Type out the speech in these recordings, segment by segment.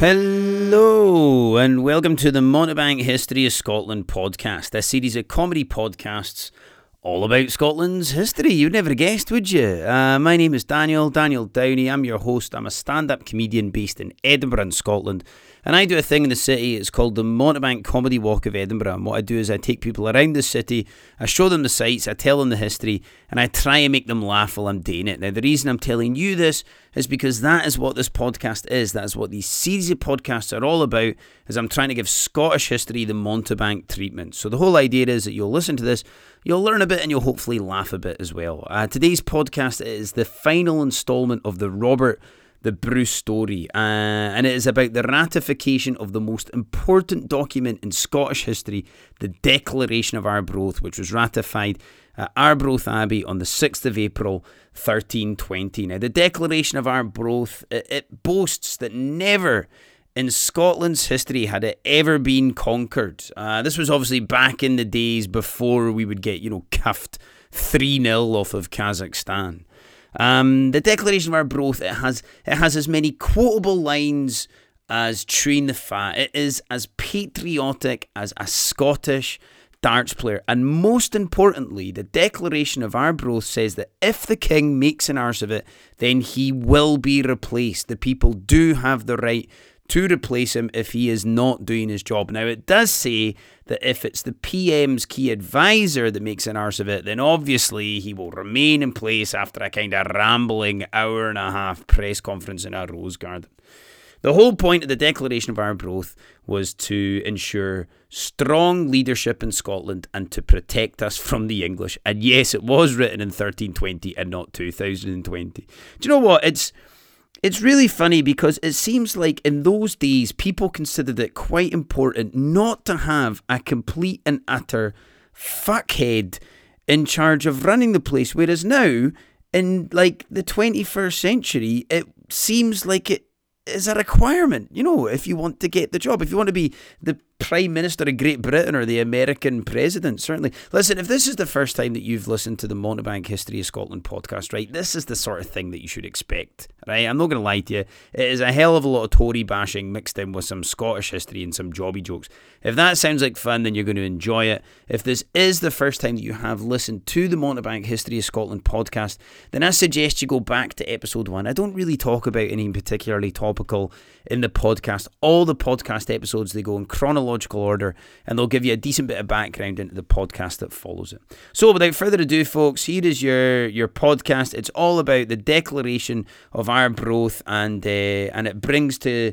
Hello, and welcome to the Mountebank History of Scotland podcast, a series of comedy podcasts all about Scotland's history. You'd never guessed, would you? Uh, my name is Daniel, Daniel Downey. I'm your host. I'm a stand up comedian based in Edinburgh, in Scotland. And I do a thing in the city. It's called the Mountebank Comedy Walk of Edinburgh. And what I do is I take people around the city, I show them the sights, I tell them the history, and I try and make them laugh while I'm doing it. Now, the reason I'm telling you this is because that is what this podcast is. That is what these series of podcasts are all about. Is I'm trying to give Scottish history the Mountebank treatment. So the whole idea is that you'll listen to this, you'll learn a bit, and you'll hopefully laugh a bit as well. Uh, today's podcast is the final instalment of the Robert the Bruce story, uh, and it is about the ratification of the most important document in Scottish history, the Declaration of Arbroath, which was ratified at Arbroath Abbey on the 6th of April 1320. Now, the Declaration of Arbroath, it, it boasts that never in Scotland's history had it ever been conquered. Uh, this was obviously back in the days before we would get, you know, cuffed 3 0 off of Kazakhstan. Um, the Declaration of Our Arbroath it has it has as many quotable lines as Train the Fat. It is as patriotic as a Scottish darts player. And most importantly, the Declaration of Arbroath says that if the king makes an arse of it, then he will be replaced. The people do have the right to replace him if he is not doing his job. Now, it does say that if it's the PM's key advisor that makes an arse of it, then obviously he will remain in place after a kind of rambling hour and a half press conference in a rose garden. The whole point of the Declaration of Arbroath was to ensure strong leadership in Scotland and to protect us from the English. And yes, it was written in 1320 and not 2020. Do you know what? It's it's really funny because it seems like in those days people considered it quite important not to have a complete and utter fuckhead in charge of running the place, whereas now in like the 21st century it seems like it is a requirement, you know, if you want to get the job, if you want to be the Prime Minister of Great Britain or the American President, certainly. Listen, if this is the first time that you've listened to the Mountebank History of Scotland podcast, right, this is the sort of thing that you should expect, right? I'm not going to lie to you. It is a hell of a lot of Tory bashing mixed in with some Scottish history and some jobby jokes. If that sounds like fun, then you're going to enjoy it. If this is the first time that you have listened to the Mountebank History of Scotland podcast, then I suggest you go back to episode one. I don't really talk about anything particularly topical in the podcast. All the podcast episodes, they go in chronological chronological order, and they'll give you a decent bit of background into the podcast that follows it. So, without further ado, folks, here is your your podcast. It's all about the Declaration of Arbroath, and uh, and it brings to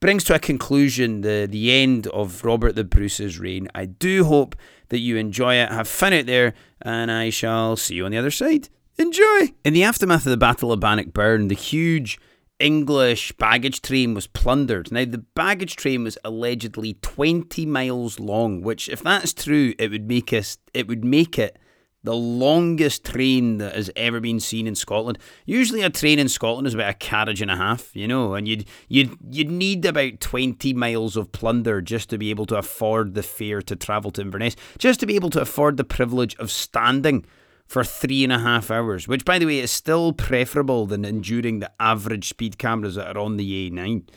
brings to a conclusion the the end of Robert the Bruce's reign. I do hope that you enjoy it. Have fun out there, and I shall see you on the other side. Enjoy! In the aftermath of the Battle of Bannockburn, the huge English baggage train was plundered. Now, the baggage train was allegedly 20 miles long, which, if that's true, it would make us, it would make it the longest train that has ever been seen in Scotland. Usually, a train in Scotland is about a carriage and a half, you know, and you'd you'd you'd need about 20 miles of plunder just to be able to afford the fare to travel to Inverness, just to be able to afford the privilege of standing for three and a half hours, which, by the way, is still preferable than enduring the average speed cameras that are on the A9.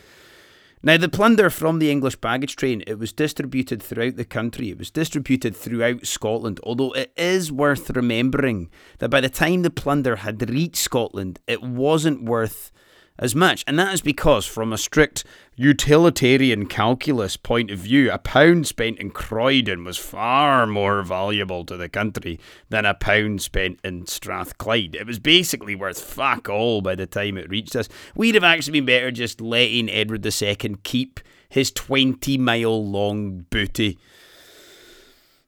Now, the plunder from the English baggage train, it was distributed throughout the country. It was distributed throughout Scotland, although it is worth remembering that by the time the plunder had reached Scotland, it wasn't worth as much. And that is because, from a strict utilitarian calculus point of view, a pound spent in Croydon was far more valuable to the country than a pound spent in Strathclyde. It was basically worth fuck all by the time it reached us. We'd have actually been better just letting Edward II keep his 20 mile long booty.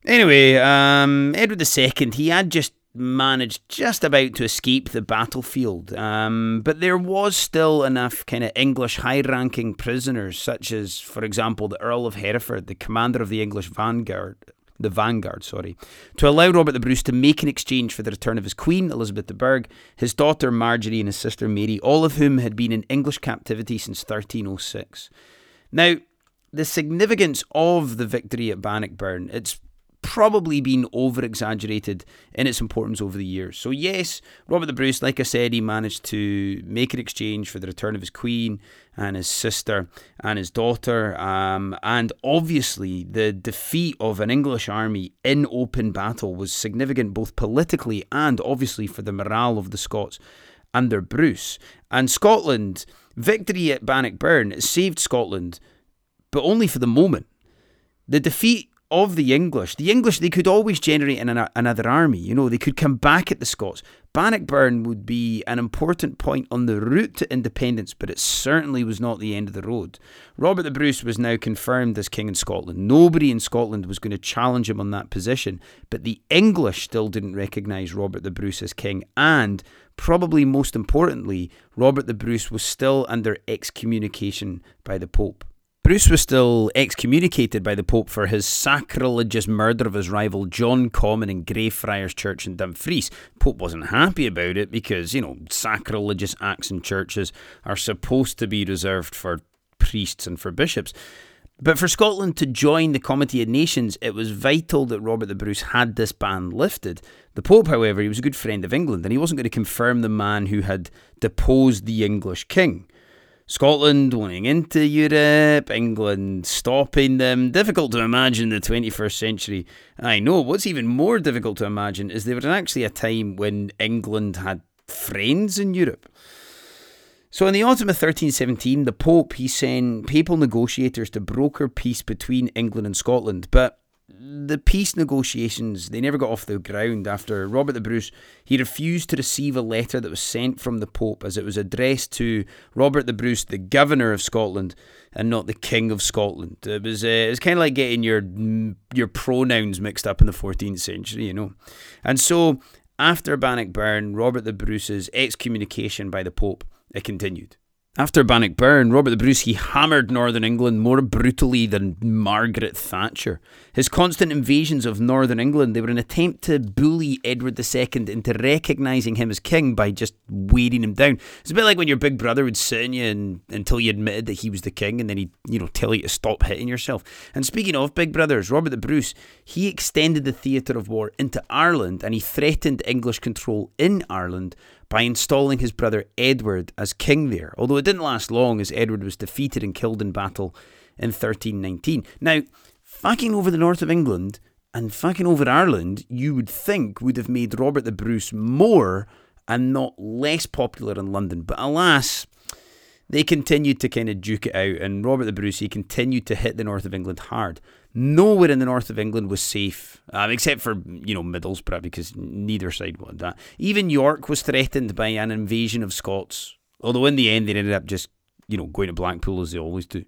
Anyway, um, Edward II, he had just managed just about to escape the battlefield. Um, but there was still enough kind of English high ranking prisoners, such as, for example, the Earl of Hereford, the commander of the English vanguard. The vanguard, sorry, to allow Robert the Bruce to make an exchange for the return of his queen, Elizabeth de Burgh, his daughter Marjorie, and his sister Mary, all of whom had been in English captivity since 1306. Now, the significance of the victory at Bannockburn, it's probably been over exaggerated in its importance over the years. So, yes, Robert the Bruce, like I said, he managed to make an exchange for the return of his queen and his sister and his daughter. Um, and obviously, the defeat of an English army in open battle was significant both politically and obviously for the morale of the Scots under Bruce. And Scotland, victory at Bannockburn saved Scotland, but only for the moment. The defeat of the English, the English, they could always generate an, another army. You know, they could come back at the Scots. Bannockburn would be an important point on the route to independence, but it certainly was not the end of the road. Robert the Bruce was now confirmed as king in Scotland. Nobody in Scotland was going to challenge him on that position, but the English still didn't recognise Robert the Bruce as king, and probably most importantly, Robert the Bruce was still under excommunication by the Pope. Bruce was still excommunicated by the Pope for his sacrilegious murder of his rival John Comyn in Greyfriars Church in Dumfries. Pope wasn't happy about it because, you know, sacrilegious acts in churches are supposed to be reserved for priests and for bishops. But for Scotland to join the Comity of Nations, it was vital that Robert the Bruce had this ban lifted. The Pope, however, he was a good friend of England and he wasn't going to confirm the man who had deposed the English king. Scotland wanting into Europe, England stopping them. Difficult to imagine the 21st century. I know, what's even more difficult to imagine is there was actually a time when England had friends in Europe. So in the autumn of 1317, the Pope he sent papal negotiators to broker peace between England and Scotland, but the peace negotiations they never got off the ground after Robert the Bruce he refused to receive a letter that was sent from the Pope as it was addressed to Robert the Bruce, the governor of Scotland, and not the king of Scotland. It was uh, it was kind of like getting your your pronouns mixed up in the 14th century, you know. And so after Bannockburn, Robert the Bruce's excommunication by the Pope, it continued. After Bannockburn, Robert the Bruce he hammered Northern England more brutally than Margaret Thatcher. His constant invasions of Northern England they were an attempt to bully Edward II into recognising him as king by just weighing him down. It's a bit like when your big brother would sit on you and, until you admitted that he was the king, and then he'd you know tell you to stop hitting yourself. And speaking of big brothers, Robert the Bruce he extended the theatre of war into Ireland and he threatened English control in Ireland by installing his brother Edward as king there, although it didn't last long as Edward was defeated and killed in battle in 1319. Now, fucking over the north of England and fucking over Ireland, you would think would have made Robert the Bruce more and not less popular in London, but alas, they continued to kind of duke it out, and Robert the Bruce he continued to hit the north of England hard. Nowhere in the north of England was safe, um, except for you know Middlesbrough, because neither side wanted that. Even York was threatened by an invasion of Scots, although in the end they ended up just you know going to Blackpool as they always do.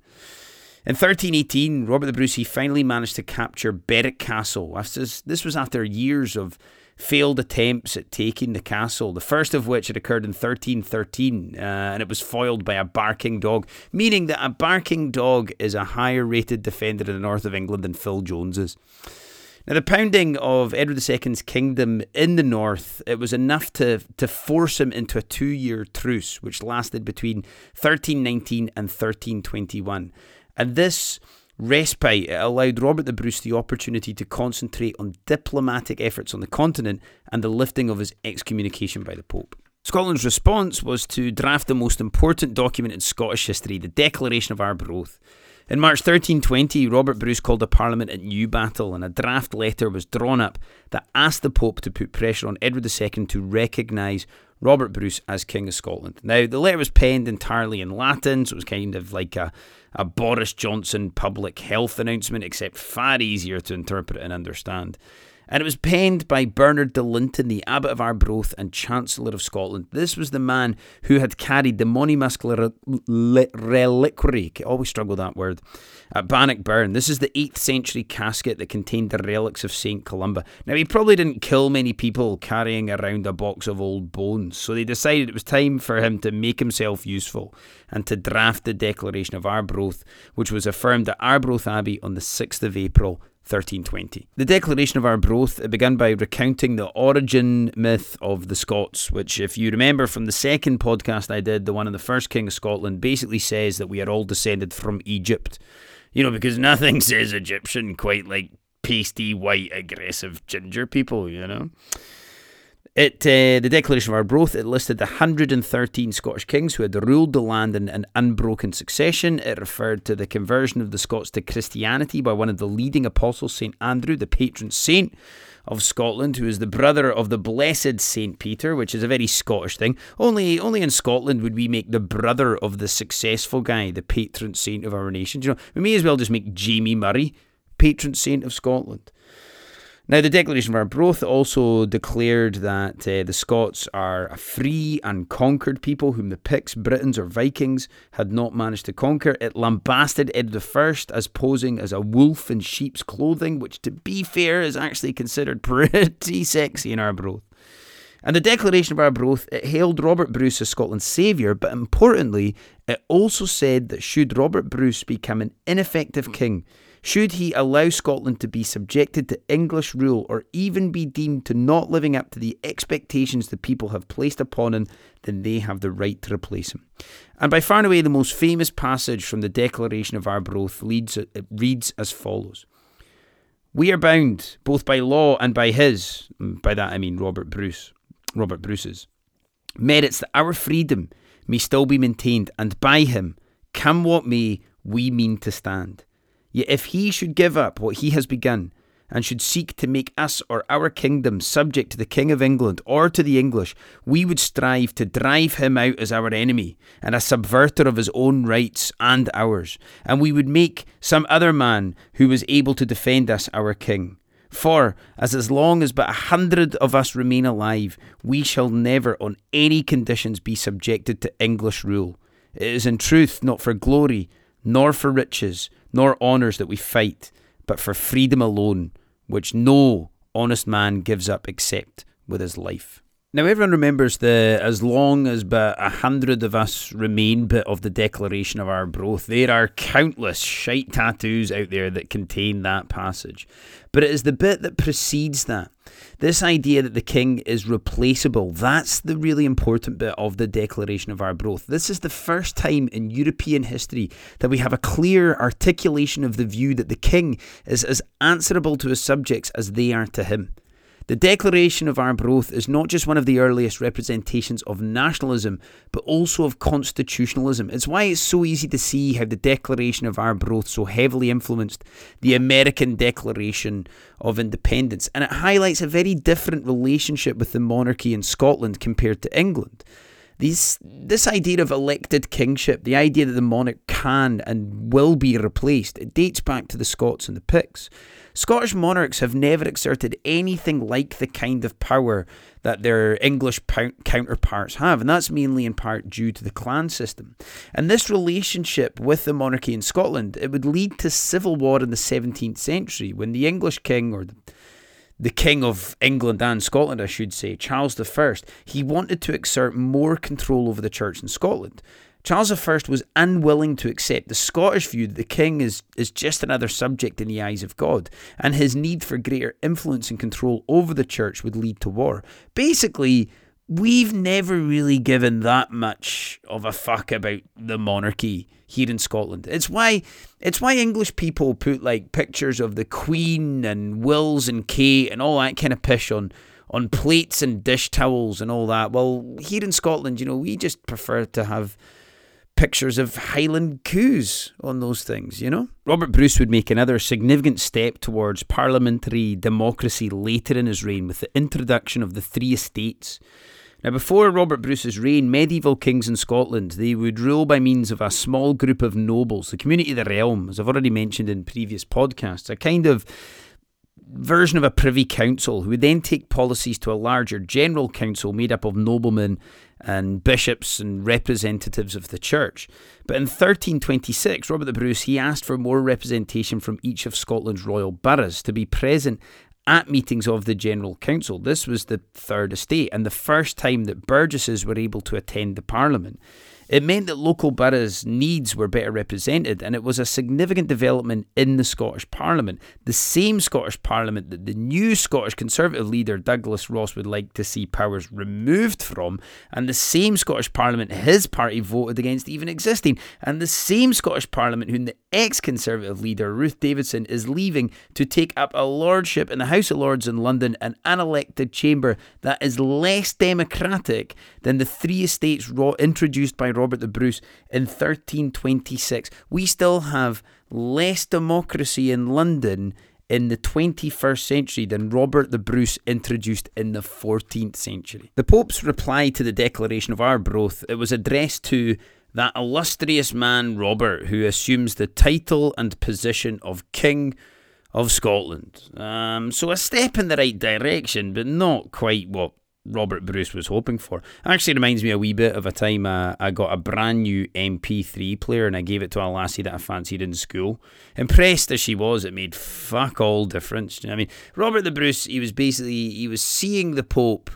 In 1318, Robert the Bruce he finally managed to capture Berwick Castle. This was after years of failed attempts at taking the castle, the first of which had occurred in 1313, uh, and it was foiled by a barking dog, meaning that a barking dog is a higher rated defender in the north of England than Phil Jones is. Now, the pounding of Edward II's kingdom in the north, it was enough to, to force him into a two year truce, which lasted between 1319 and 1321. And this respite, it allowed Robert the Bruce the opportunity to concentrate on diplomatic efforts on the continent and the lifting of his excommunication by the Pope. Scotland's response was to draft the most important document in Scottish history, the Declaration of Arbroath. In March 1320, Robert Bruce called a parliament at Newbattle, and a draft letter was drawn up that asked the Pope to put pressure on Edward II to recognise Robert Bruce as King of Scotland. Now, the letter was penned entirely in Latin, so it was kind of like a a Boris Johnson public health announcement, except far easier to interpret and understand. And it was penned by Bernard de Linton, the Abbot of Arbroath and Chancellor of Scotland. This was the man who had carried the Monymusk Reliquary, I always struggle that word, at Bannockburn. This is the 8th century casket that contained the relics of St. Columba. Now, he probably didn't kill many people carrying around a box of old bones, so they decided it was time for him to make himself useful and to draft the Declaration of Arbroath, which was affirmed at Arbroath Abbey on the 6th of April 1320. The Declaration of Arbroath It began by recounting the origin myth of the Scots, which, if you remember from the second podcast I did, the one on the first King of Scotland, basically says that we are all descended from Egypt. You know, because nothing says Egyptian quite like pasty, white, aggressive ginger people, you know. It uh, the Declaration of Arbroath it listed the 113 Scottish kings who had ruled the land in an unbroken succession. It referred to the conversion of the Scots to Christianity by one of the leading apostles, Saint Andrew, the patron saint of Scotland, who is the brother of the blessed Saint Peter, which is a very Scottish thing. Only only in Scotland would we make the brother of the successful guy the patron saint of our nation. You know, we may as well just make Jamie Murray patron saint of Scotland. Now, the Declaration of Arbroath also declared that uh, the Scots are a free and conquered people whom the Picts, Britons, or Vikings had not managed to conquer. It lambasted Edward I as posing as a wolf in sheep's clothing, which, to be fair, is actually considered pretty sexy in Arbroath. And the Declaration of Arbroath, it hailed Robert Bruce as Scotland's saviour, but importantly, it also said that should Robert Bruce become an ineffective king, should he allow Scotland to be subjected to English rule or even be deemed to not living up to the expectations the people have placed upon him, then they have the right to replace him. And by far and away, the most famous passage from the Declaration of Arbroath leads, it reads as follows We are bound, both by law and by his, mm, by that I mean Robert Bruce, Robert Bruce's, merits that our freedom may still be maintained, and by him, come what may, we mean to stand. Yet if he should give up what he has begun, and should seek to make us or our kingdom subject to the King of England or to the English, we would strive to drive him out as our enemy and a subverter of his own rights and ours, and we would make some other man who was able to defend us our king. For, as as long as but a hundred of us remain alive, we shall never on any conditions be subjected to English rule. It is in truth not for glory, nor for riches, nor honours that we fight, but for freedom alone, which no honest man gives up except with his life. Now, everyone remembers the as long as but a hundred of us remain bit of the Declaration of Arbroath. There are countless shite tattoos out there that contain that passage. But it is the bit that precedes that. This idea that the king is replaceable, that's the really important bit of the Declaration of Arbroath. This is the first time in European history that we have a clear articulation of the view that the king is as answerable to his subjects as they are to him. The Declaration of Arbroath is not just one of the earliest representations of nationalism, but also of constitutionalism. It's why it's so easy to see how the Declaration of Arbroath so heavily influenced the American Declaration of Independence, and it highlights a very different relationship with the monarchy in Scotland compared to England. These, this idea of elected kingship, the idea that the monarch can and will be replaced, it dates back to the Scots and the Picts. Scottish monarchs have never exerted anything like the kind of power that their English counterparts have, and that's mainly in part due to the clan system. And this relationship with the monarchy in Scotland, it would lead to civil war in the 17th century when the English king or the the King of England and Scotland, I should say, Charles I, he wanted to exert more control over the church in Scotland. Charles I was unwilling to accept the Scottish view that the king is, is just another subject in the eyes of God, and his need for greater influence and control over the church would lead to war. Basically, we've never really given that much of a fuck about the monarchy here in Scotland. It's why it's why English people put like pictures of the Queen and Wills and Kate and all that kind of pish on on plates and dish towels and all that. Well, here in Scotland, you know, we just prefer to have pictures of Highland coos on those things, you know? Robert Bruce would make another significant step towards parliamentary democracy later in his reign with the introduction of the three estates. Now, before Robert Bruce's reign, medieval kings in Scotland, they would rule by means of a small group of nobles, the community of the realm, as I've already mentioned in previous podcasts, a kind of version of a privy council who would then take policies to a larger general council made up of noblemen and bishops and representatives of the church. But in 1326, Robert the Bruce he asked for more representation from each of Scotland's royal boroughs to be present at meetings of the General Council. This was the Third Estate and the first time that burgesses were able to attend the Parliament. It meant that local boroughs' needs were better represented, and it was a significant development in the Scottish Parliament. The same Scottish Parliament that the new Scottish Conservative leader Douglas Ross would like to see powers removed from, and the same Scottish Parliament his party voted against even existing, and the same Scottish Parliament whom the ex Conservative leader Ruth Davidson is leaving to take up a lordship in the House of Lords in London, an unelected chamber that is less democratic than the three estates introduced by Robert the Bruce in 1326. We still have less democracy in London in the 21st century than Robert the Bruce introduced in the 14th century. The Pope's reply to the Declaration of Arbroath, it was addressed to that illustrious man Robert, who assumes the title and position of King of Scotland. Um, so a step in the right direction, but not quite what Robert Bruce was hoping for. Actually, reminds me a wee bit of a time uh, I got a brand new MP3 player and I gave it to a lassie that I fancied in school. Impressed as she was, it made fuck all difference. I mean, Robert the Bruce, he was basically he was seeing the Pope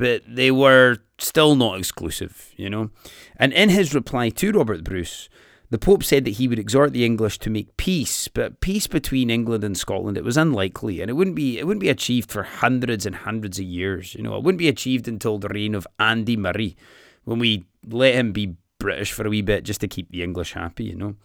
but they were still not exclusive, you know. And in his reply to Robert Bruce, the Pope said that he would exhort the English to make peace, but peace between England and Scotland it was unlikely, and it wouldn't be it wouldn't be achieved for hundreds and hundreds of years. You know, it wouldn't be achieved until the reign of Andy Murray, when we let him be British for a wee bit just to keep the English happy. You know.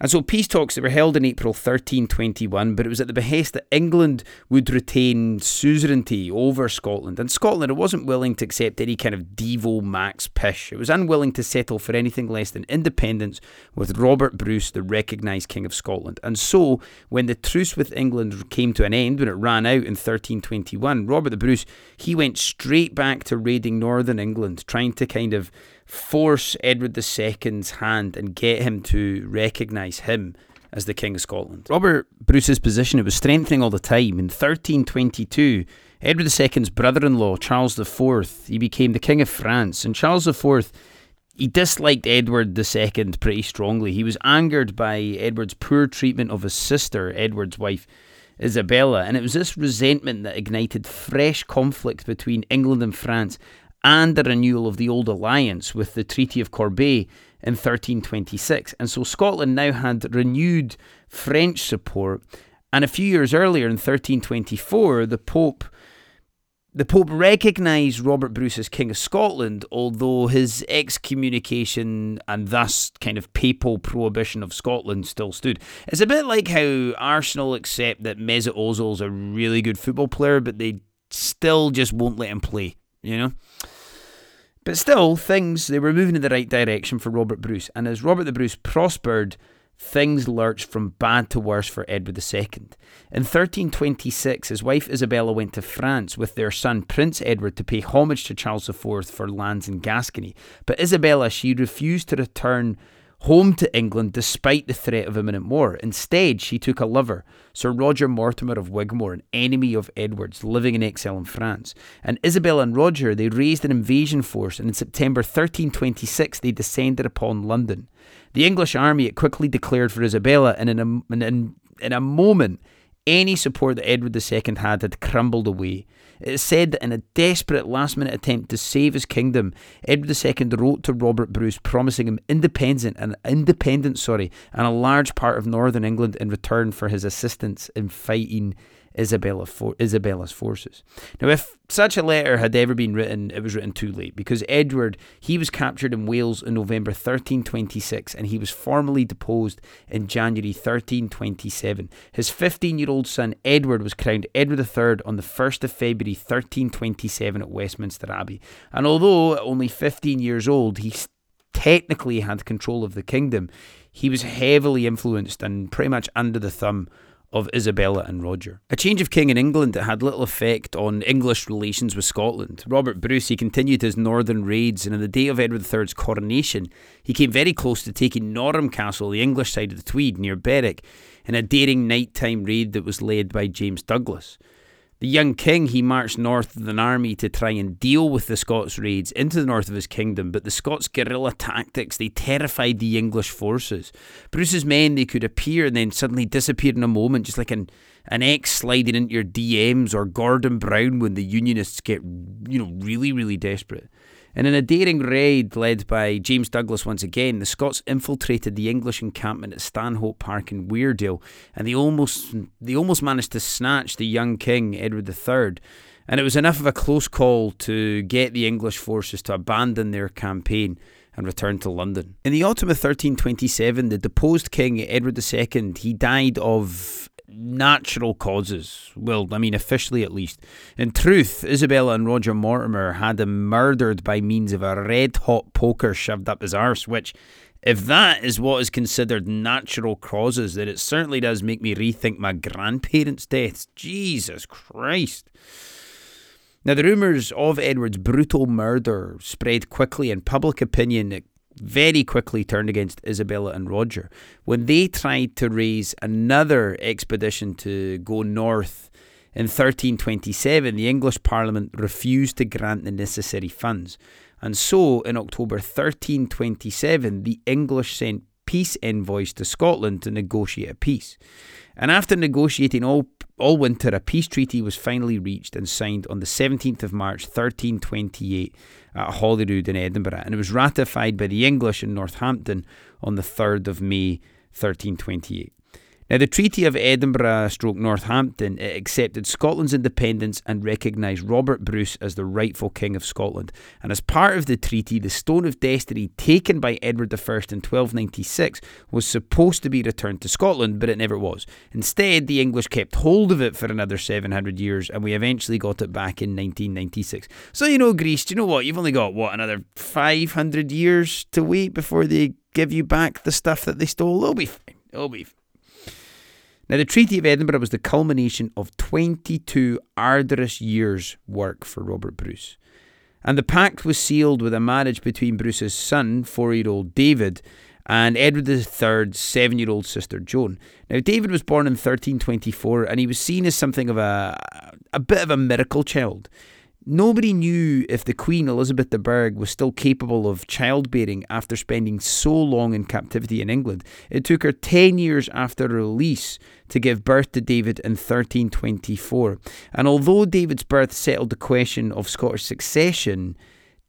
And so peace talks that were held in April 1321, but it was at the behest that England would retain suzerainty over Scotland. And Scotland, it wasn't willing to accept any kind of Devo Max pish. It was unwilling to settle for anything less than independence with Robert Bruce, the recognised King of Scotland. And so, when the truce with England came to an end, when it ran out in 1321, Robert the Bruce, he went straight back to raiding northern England, trying to kind of force Edward II's hand and get him to recognise him as the King of Scotland. Robert Bruce's position it was strengthening all the time. In 1322, Edward II's brother-in-law, Charles IV, he became the King of France, and Charles IV he disliked Edward II pretty strongly. He was angered by Edward's poor treatment of his sister, Edward's wife, Isabella, and it was this resentment that ignited fresh conflict between England and France and the renewal of the old alliance with the Treaty of Corbeil in 1326. And so Scotland now had renewed French support. And a few years earlier, in 1324, the Pope the Pope recognised Robert Bruce as King of Scotland, although his excommunication and thus kind of papal prohibition of Scotland still stood. It's a bit like how Arsenal accept that Mesut Ozil's a really good football player, but they still just won't let him play you know? But still, things, they were moving in the right direction for Robert Bruce. And as Robert the Bruce prospered, things lurched from bad to worse for Edward II. In 1326, his wife Isabella went to France with their son Prince Edward to pay homage to Charles IV for lands in Gascony. But Isabella, she refused to return home to England despite the threat of imminent war. Instead, she took a lover, Sir Roger Mortimer of Wigmore, an enemy of Edward's, living in exile in France. And Isabella and Roger, they raised an invasion force, and in September 1326, they descended upon London. The English army it quickly declared for Isabella, and in a, in, in a moment, any support that Edward II had had crumbled away. It is said that in a desperate last minute attempt to save his kingdom, Edward II wrote to Robert Bruce promising him independence and independence, sorry, and a large part of northern England in return for his assistance in fighting Isabella for, Isabella's forces. Now, if such a letter had ever been written, it was written too late because Edward he was captured in Wales in November 1326 and he was formally deposed in January 1327. His 15-year-old son Edward was crowned Edward III on the 1st of February 1327 at Westminster Abbey. And although only 15 years old, he technically had control of the kingdom. He was heavily influenced and pretty much under the thumb of Isabella and Roger. A change of king in England that had little effect on English relations with Scotland. Robert Bruce he continued his northern raids, and on the day of Edward III's coronation, he came very close to taking Norham Castle, the English side of the Tweed, near Berwick, in a daring nighttime raid that was led by James Douglas. The young king, he marched north with an army to try and deal with the Scots raids into the north of his kingdom, but the Scots' guerrilla tactics, they terrified the English forces. Bruce's men, they could appear and then suddenly disappear in a moment, just like an, an X sliding into your DMs or Gordon Brown when the Unionists get, you know, really, really desperate. And in a daring raid led by James Douglas once again, the Scots infiltrated the English encampment at Stanhope Park in Weardale, and they almost they almost managed to snatch the young king Edward III. And it was enough of a close call to get the English forces to abandon their campaign and return to London. In the autumn of 1327, the deposed king Edward II, he died of natural causes. Well, I mean, officially at least. In truth, Isabella and Roger Mortimer had him murdered by means of a red hot poker shoved up his arse, which, if that is what is considered natural causes, then it certainly does make me rethink my grandparents' deaths. Jesus Christ. Now, the rumours of Edward's brutal murder spread quickly, and public opinion very quickly turned against Isabella and Roger when they tried to raise another expedition to go north in 1327. The English Parliament refused to grant the necessary funds, and so in October 1327, the English sent peace envoys to Scotland to negotiate a peace. And after negotiating all, all winter, a peace treaty was finally reached and signed on the 17th of March 1328 at Holyrood in Edinburgh, and it was ratified by the English in Northampton on the 3rd of May 1328. Now, the Treaty of Edinburgh stroke Northampton it accepted Scotland's independence and recognised Robert Bruce as the rightful King of Scotland. And as part of the treaty, the Stone of Destiny taken by Edward I in 1296 was supposed to be returned to Scotland, but it never was. Instead, the English kept hold of it for another 700 years, and we eventually got it back in 1996. So, you know, Greece, do you know what? You've only got, what, another 500 years to wait before they give you back the stuff that they stole? It'll be fine. It'll be fine. Now, the Treaty of Edinburgh was the culmination of 22 arduous years' work for Robert Bruce. And the pact was sealed with a marriage between Bruce's son, four year old David, and Edward III's seven year old sister Joan. Now, David was born in 1324 and he was seen as something of a, a bit of a miracle child. Nobody knew if the Queen Elizabeth de Burgh was still capable of childbearing after spending so long in captivity in England. It took her 10 years after release to give birth to David in 1324. And although David's birth settled the question of Scottish succession,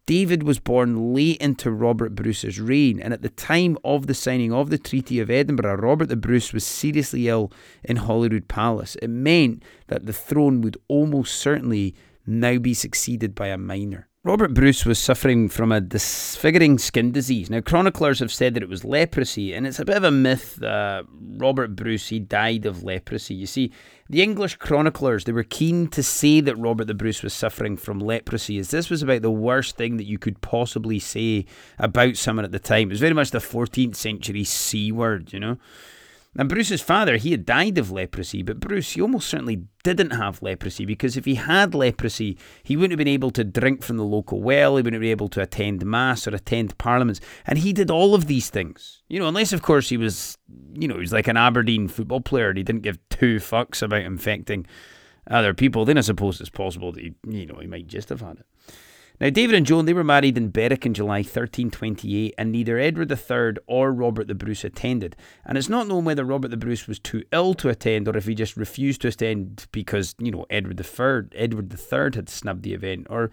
David was born late into Robert Bruce's reign, and at the time of the signing of the Treaty of Edinburgh, Robert the Bruce was seriously ill in Holyrood Palace. It meant that the throne would almost certainly now be succeeded by a minor. Robert Bruce was suffering from a disfiguring skin disease. Now, chroniclers have said that it was leprosy, and it's a bit of a myth that Robert Bruce he died of leprosy. You see, the English chroniclers they were keen to say that Robert the Bruce was suffering from leprosy, as this was about the worst thing that you could possibly say about someone at the time. It was very much the 14th century c word, you know. And Bruce's father, he had died of leprosy, but Bruce, he almost certainly didn't have leprosy because if he had leprosy, he wouldn't have been able to drink from the local well, he wouldn't be able to attend mass or attend parliaments. And he did all of these things. You know, unless, of course, he was, you know, he was like an Aberdeen football player and he didn't give two fucks about infecting other people, then I suppose it's possible that he, you know, he might just have had it. Now, David and Joan, they were married in Berwick in July 1328, and neither Edward III or Robert the Bruce attended. And it's not known whether Robert the Bruce was too ill to attend or if he just refused to attend because, you know, Edward III, Edward III had snubbed the event. Or,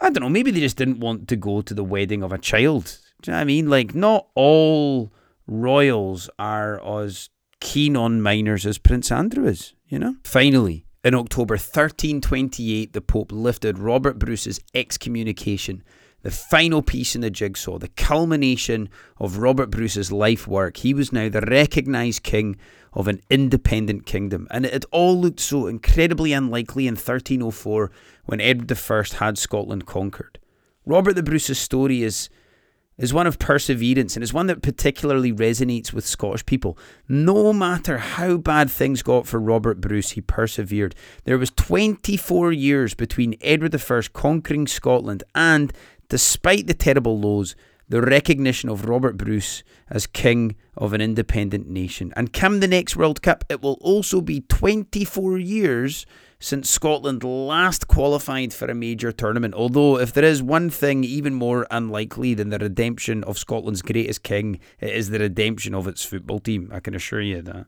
I don't know, maybe they just didn't want to go to the wedding of a child. Do you know what I mean? Like, not all royals are as keen on minors as Prince Andrew is, you know? Finally, in October 1328, the Pope lifted Robert Bruce's excommunication, the final piece in the jigsaw, the culmination of Robert Bruce's life work. He was now the recognised king of an independent kingdom, and it had all looked so incredibly unlikely in 1304 when Edward I had Scotland conquered. Robert the Bruce's story is is one of perseverance and is one that particularly resonates with Scottish people. No matter how bad things got for Robert Bruce, he persevered. There was 24 years between Edward I conquering Scotland and, despite the terrible lows, the recognition of Robert Bruce as king of an independent nation. And come the next World Cup, it will also be 24 years since Scotland last qualified for a major tournament. Although, if there is one thing even more unlikely than the redemption of Scotland's greatest king, it is the redemption of its football team. I can assure you that.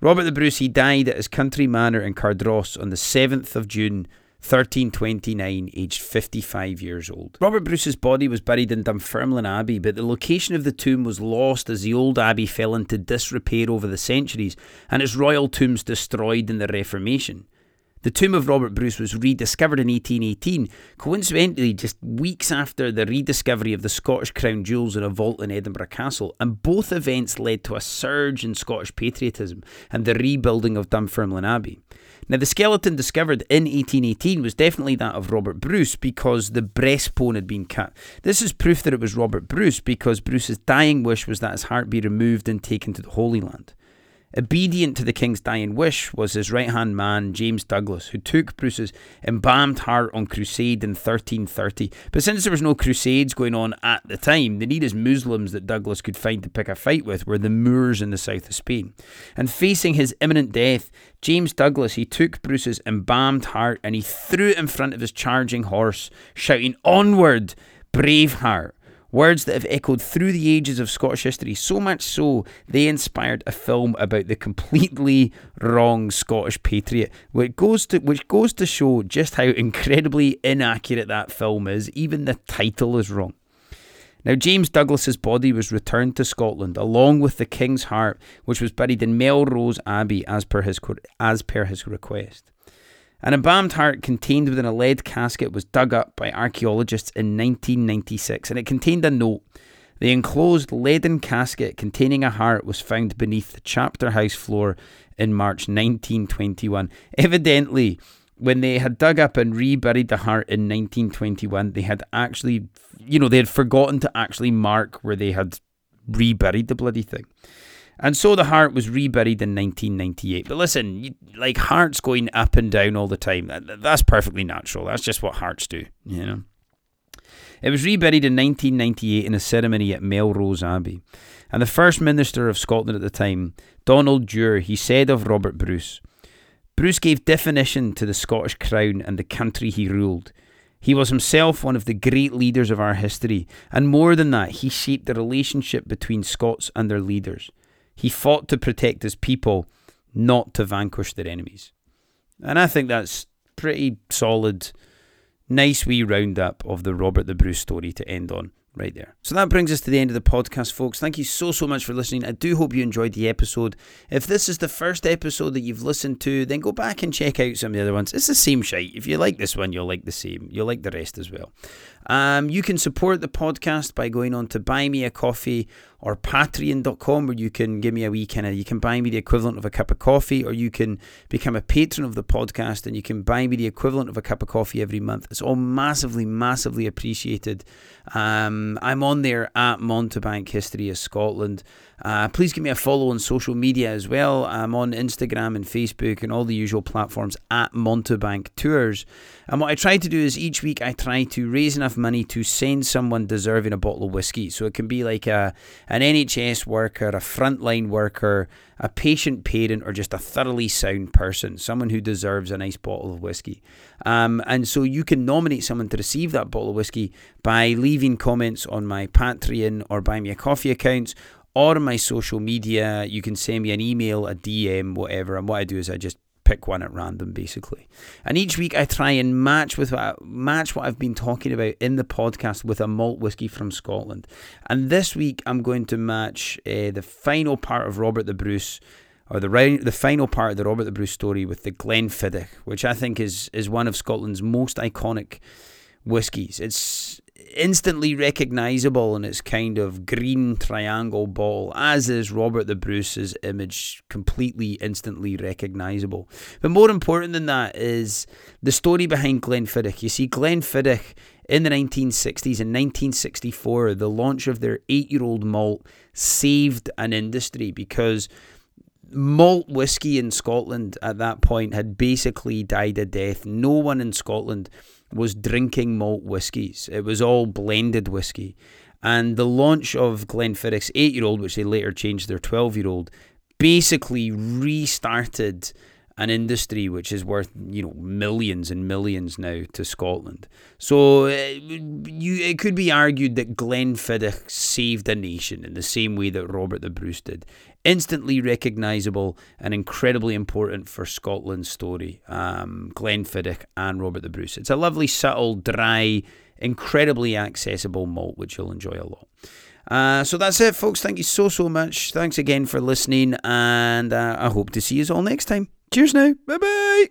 Robert the Bruce, he died at his country manor in Cardross on the 7th of June 1329, aged 55 years old. Robert Bruce's body was buried in Dunfermline Abbey, but the location of the tomb was lost as the old abbey fell into disrepair over the centuries and its royal tombs destroyed in the Reformation. The tomb of Robert Bruce was rediscovered in 1818, coincidentally just weeks after the rediscovery of the Scottish crown jewels in a vault in Edinburgh Castle, and both events led to a surge in Scottish patriotism and the rebuilding of Dunfermline Abbey. Now, the skeleton discovered in 1818 was definitely that of Robert Bruce because the breastbone had been cut. This is proof that it was Robert Bruce because Bruce's dying wish was that his heart be removed and taken to the Holy Land. Obedient to the king's dying wish was his right hand man, James Douglas, who took Bruce's embalmed heart on crusade in 1330. But since there was no crusades going on at the time, the nearest Muslims that Douglas could find to pick a fight with were the Moors in the south of Spain. And facing his imminent death, James Douglas, he took Bruce's embalmed heart and he threw it in front of his charging horse, shouting, Onward, brave heart! Words that have echoed through the ages of Scottish history, so much so they inspired a film about the completely wrong Scottish patriot, which goes to which goes to show just how incredibly inaccurate that film is. Even the title is wrong. Now, James Douglas's body was returned to Scotland along with the King's heart, which was buried in Melrose Abbey as per his as per his request. An embalmed heart contained within a lead casket was dug up by archaeologists in 1996 and it contained a note. The enclosed leaden casket containing a heart was found beneath the chapter house floor in March 1921. Evidently, when they had dug up and reburied the heart in 1921, they had actually, you know, they had forgotten to actually mark where they had reburied the bloody thing. And so the heart was reburied in 1998. But listen, you, like hearts going up and down all the time, that, that's perfectly natural. That's just what hearts do, you know. It was reburied in 1998 in a ceremony at Melrose Abbey. And the First Minister of Scotland at the time, Donald Dewar, he said of Robert Bruce, Bruce gave definition to the Scottish crown and the country he ruled. He was himself one of the great leaders of our history, and more than that, he shaped the relationship between Scots and their leaders. He fought to protect his people, not to vanquish their enemies. And I think that's pretty solid, nice wee roundup of the Robert the Bruce story to end on right there. So that brings us to the end of the podcast, folks. Thank you so, so much for listening. I do hope you enjoyed the episode. If this is the first episode that you've listened to, then go back and check out some of the other ones. It's the same shite. If you like this one, you'll like the same. You'll like the rest as well. Um, you can support the podcast by going on to Buy Me a Coffee or patreon.com where you can give me a wee kind of you can buy me the equivalent of a cup of coffee or you can become a patron of the podcast and you can buy me the equivalent of a cup of coffee every month. It's all massively massively appreciated. Um, i'm on there at mountebank history of scotland uh, please give me a follow on social media as well i'm on instagram and facebook and all the usual platforms at mountebank tours and what I try to do is each week I try to raise enough money to send someone deserving a bottle of whiskey. So it can be like a an NHS worker, a frontline worker, a patient parent, or just a thoroughly sound person, someone who deserves a nice bottle of whiskey. Um, and so you can nominate someone to receive that bottle of whiskey by leaving comments on my Patreon or Buy Me a Coffee accounts or my social media. You can send me an email, a DM, whatever. And what I do is I just pick one at random, basically. And each week I try and match with what I, match what I've been talking about in the podcast with a malt whiskey from Scotland. And this week I'm going to match uh, the final part of Robert the Bruce or the the final part of the Robert the Bruce story with the Glenfiddich, which I think is is one of Scotland's most iconic whiskies. It's instantly recognizable in its kind of green triangle ball, as is Robert the Bruce's image, completely instantly recognizable. But more important than that is the story behind Glenfiddich. You see, Glenfiddich in the 1960s, in 1964, the launch of their eight year old malt saved an industry because malt whiskey in Scotland at that point had basically died a death. No one in Scotland was drinking malt whiskies. It was all blended whiskey. And the launch of Glenfiddich's eight year old, which they later changed their 12 year old, basically restarted an industry which is worth you know millions and millions now to Scotland. So uh, you, it could be argued that Glenfiddich saved a nation in the same way that Robert the Bruce did. Instantly recognisable and incredibly important for Scotland's story. Um, Glenfiddich and Robert the Bruce. It's a lovely, subtle, dry, incredibly accessible malt which you'll enjoy a lot. Uh, so that's it, folks. Thank you so, so much. Thanks again for listening, and uh, I hope to see you all next time. Cheers now. Bye bye.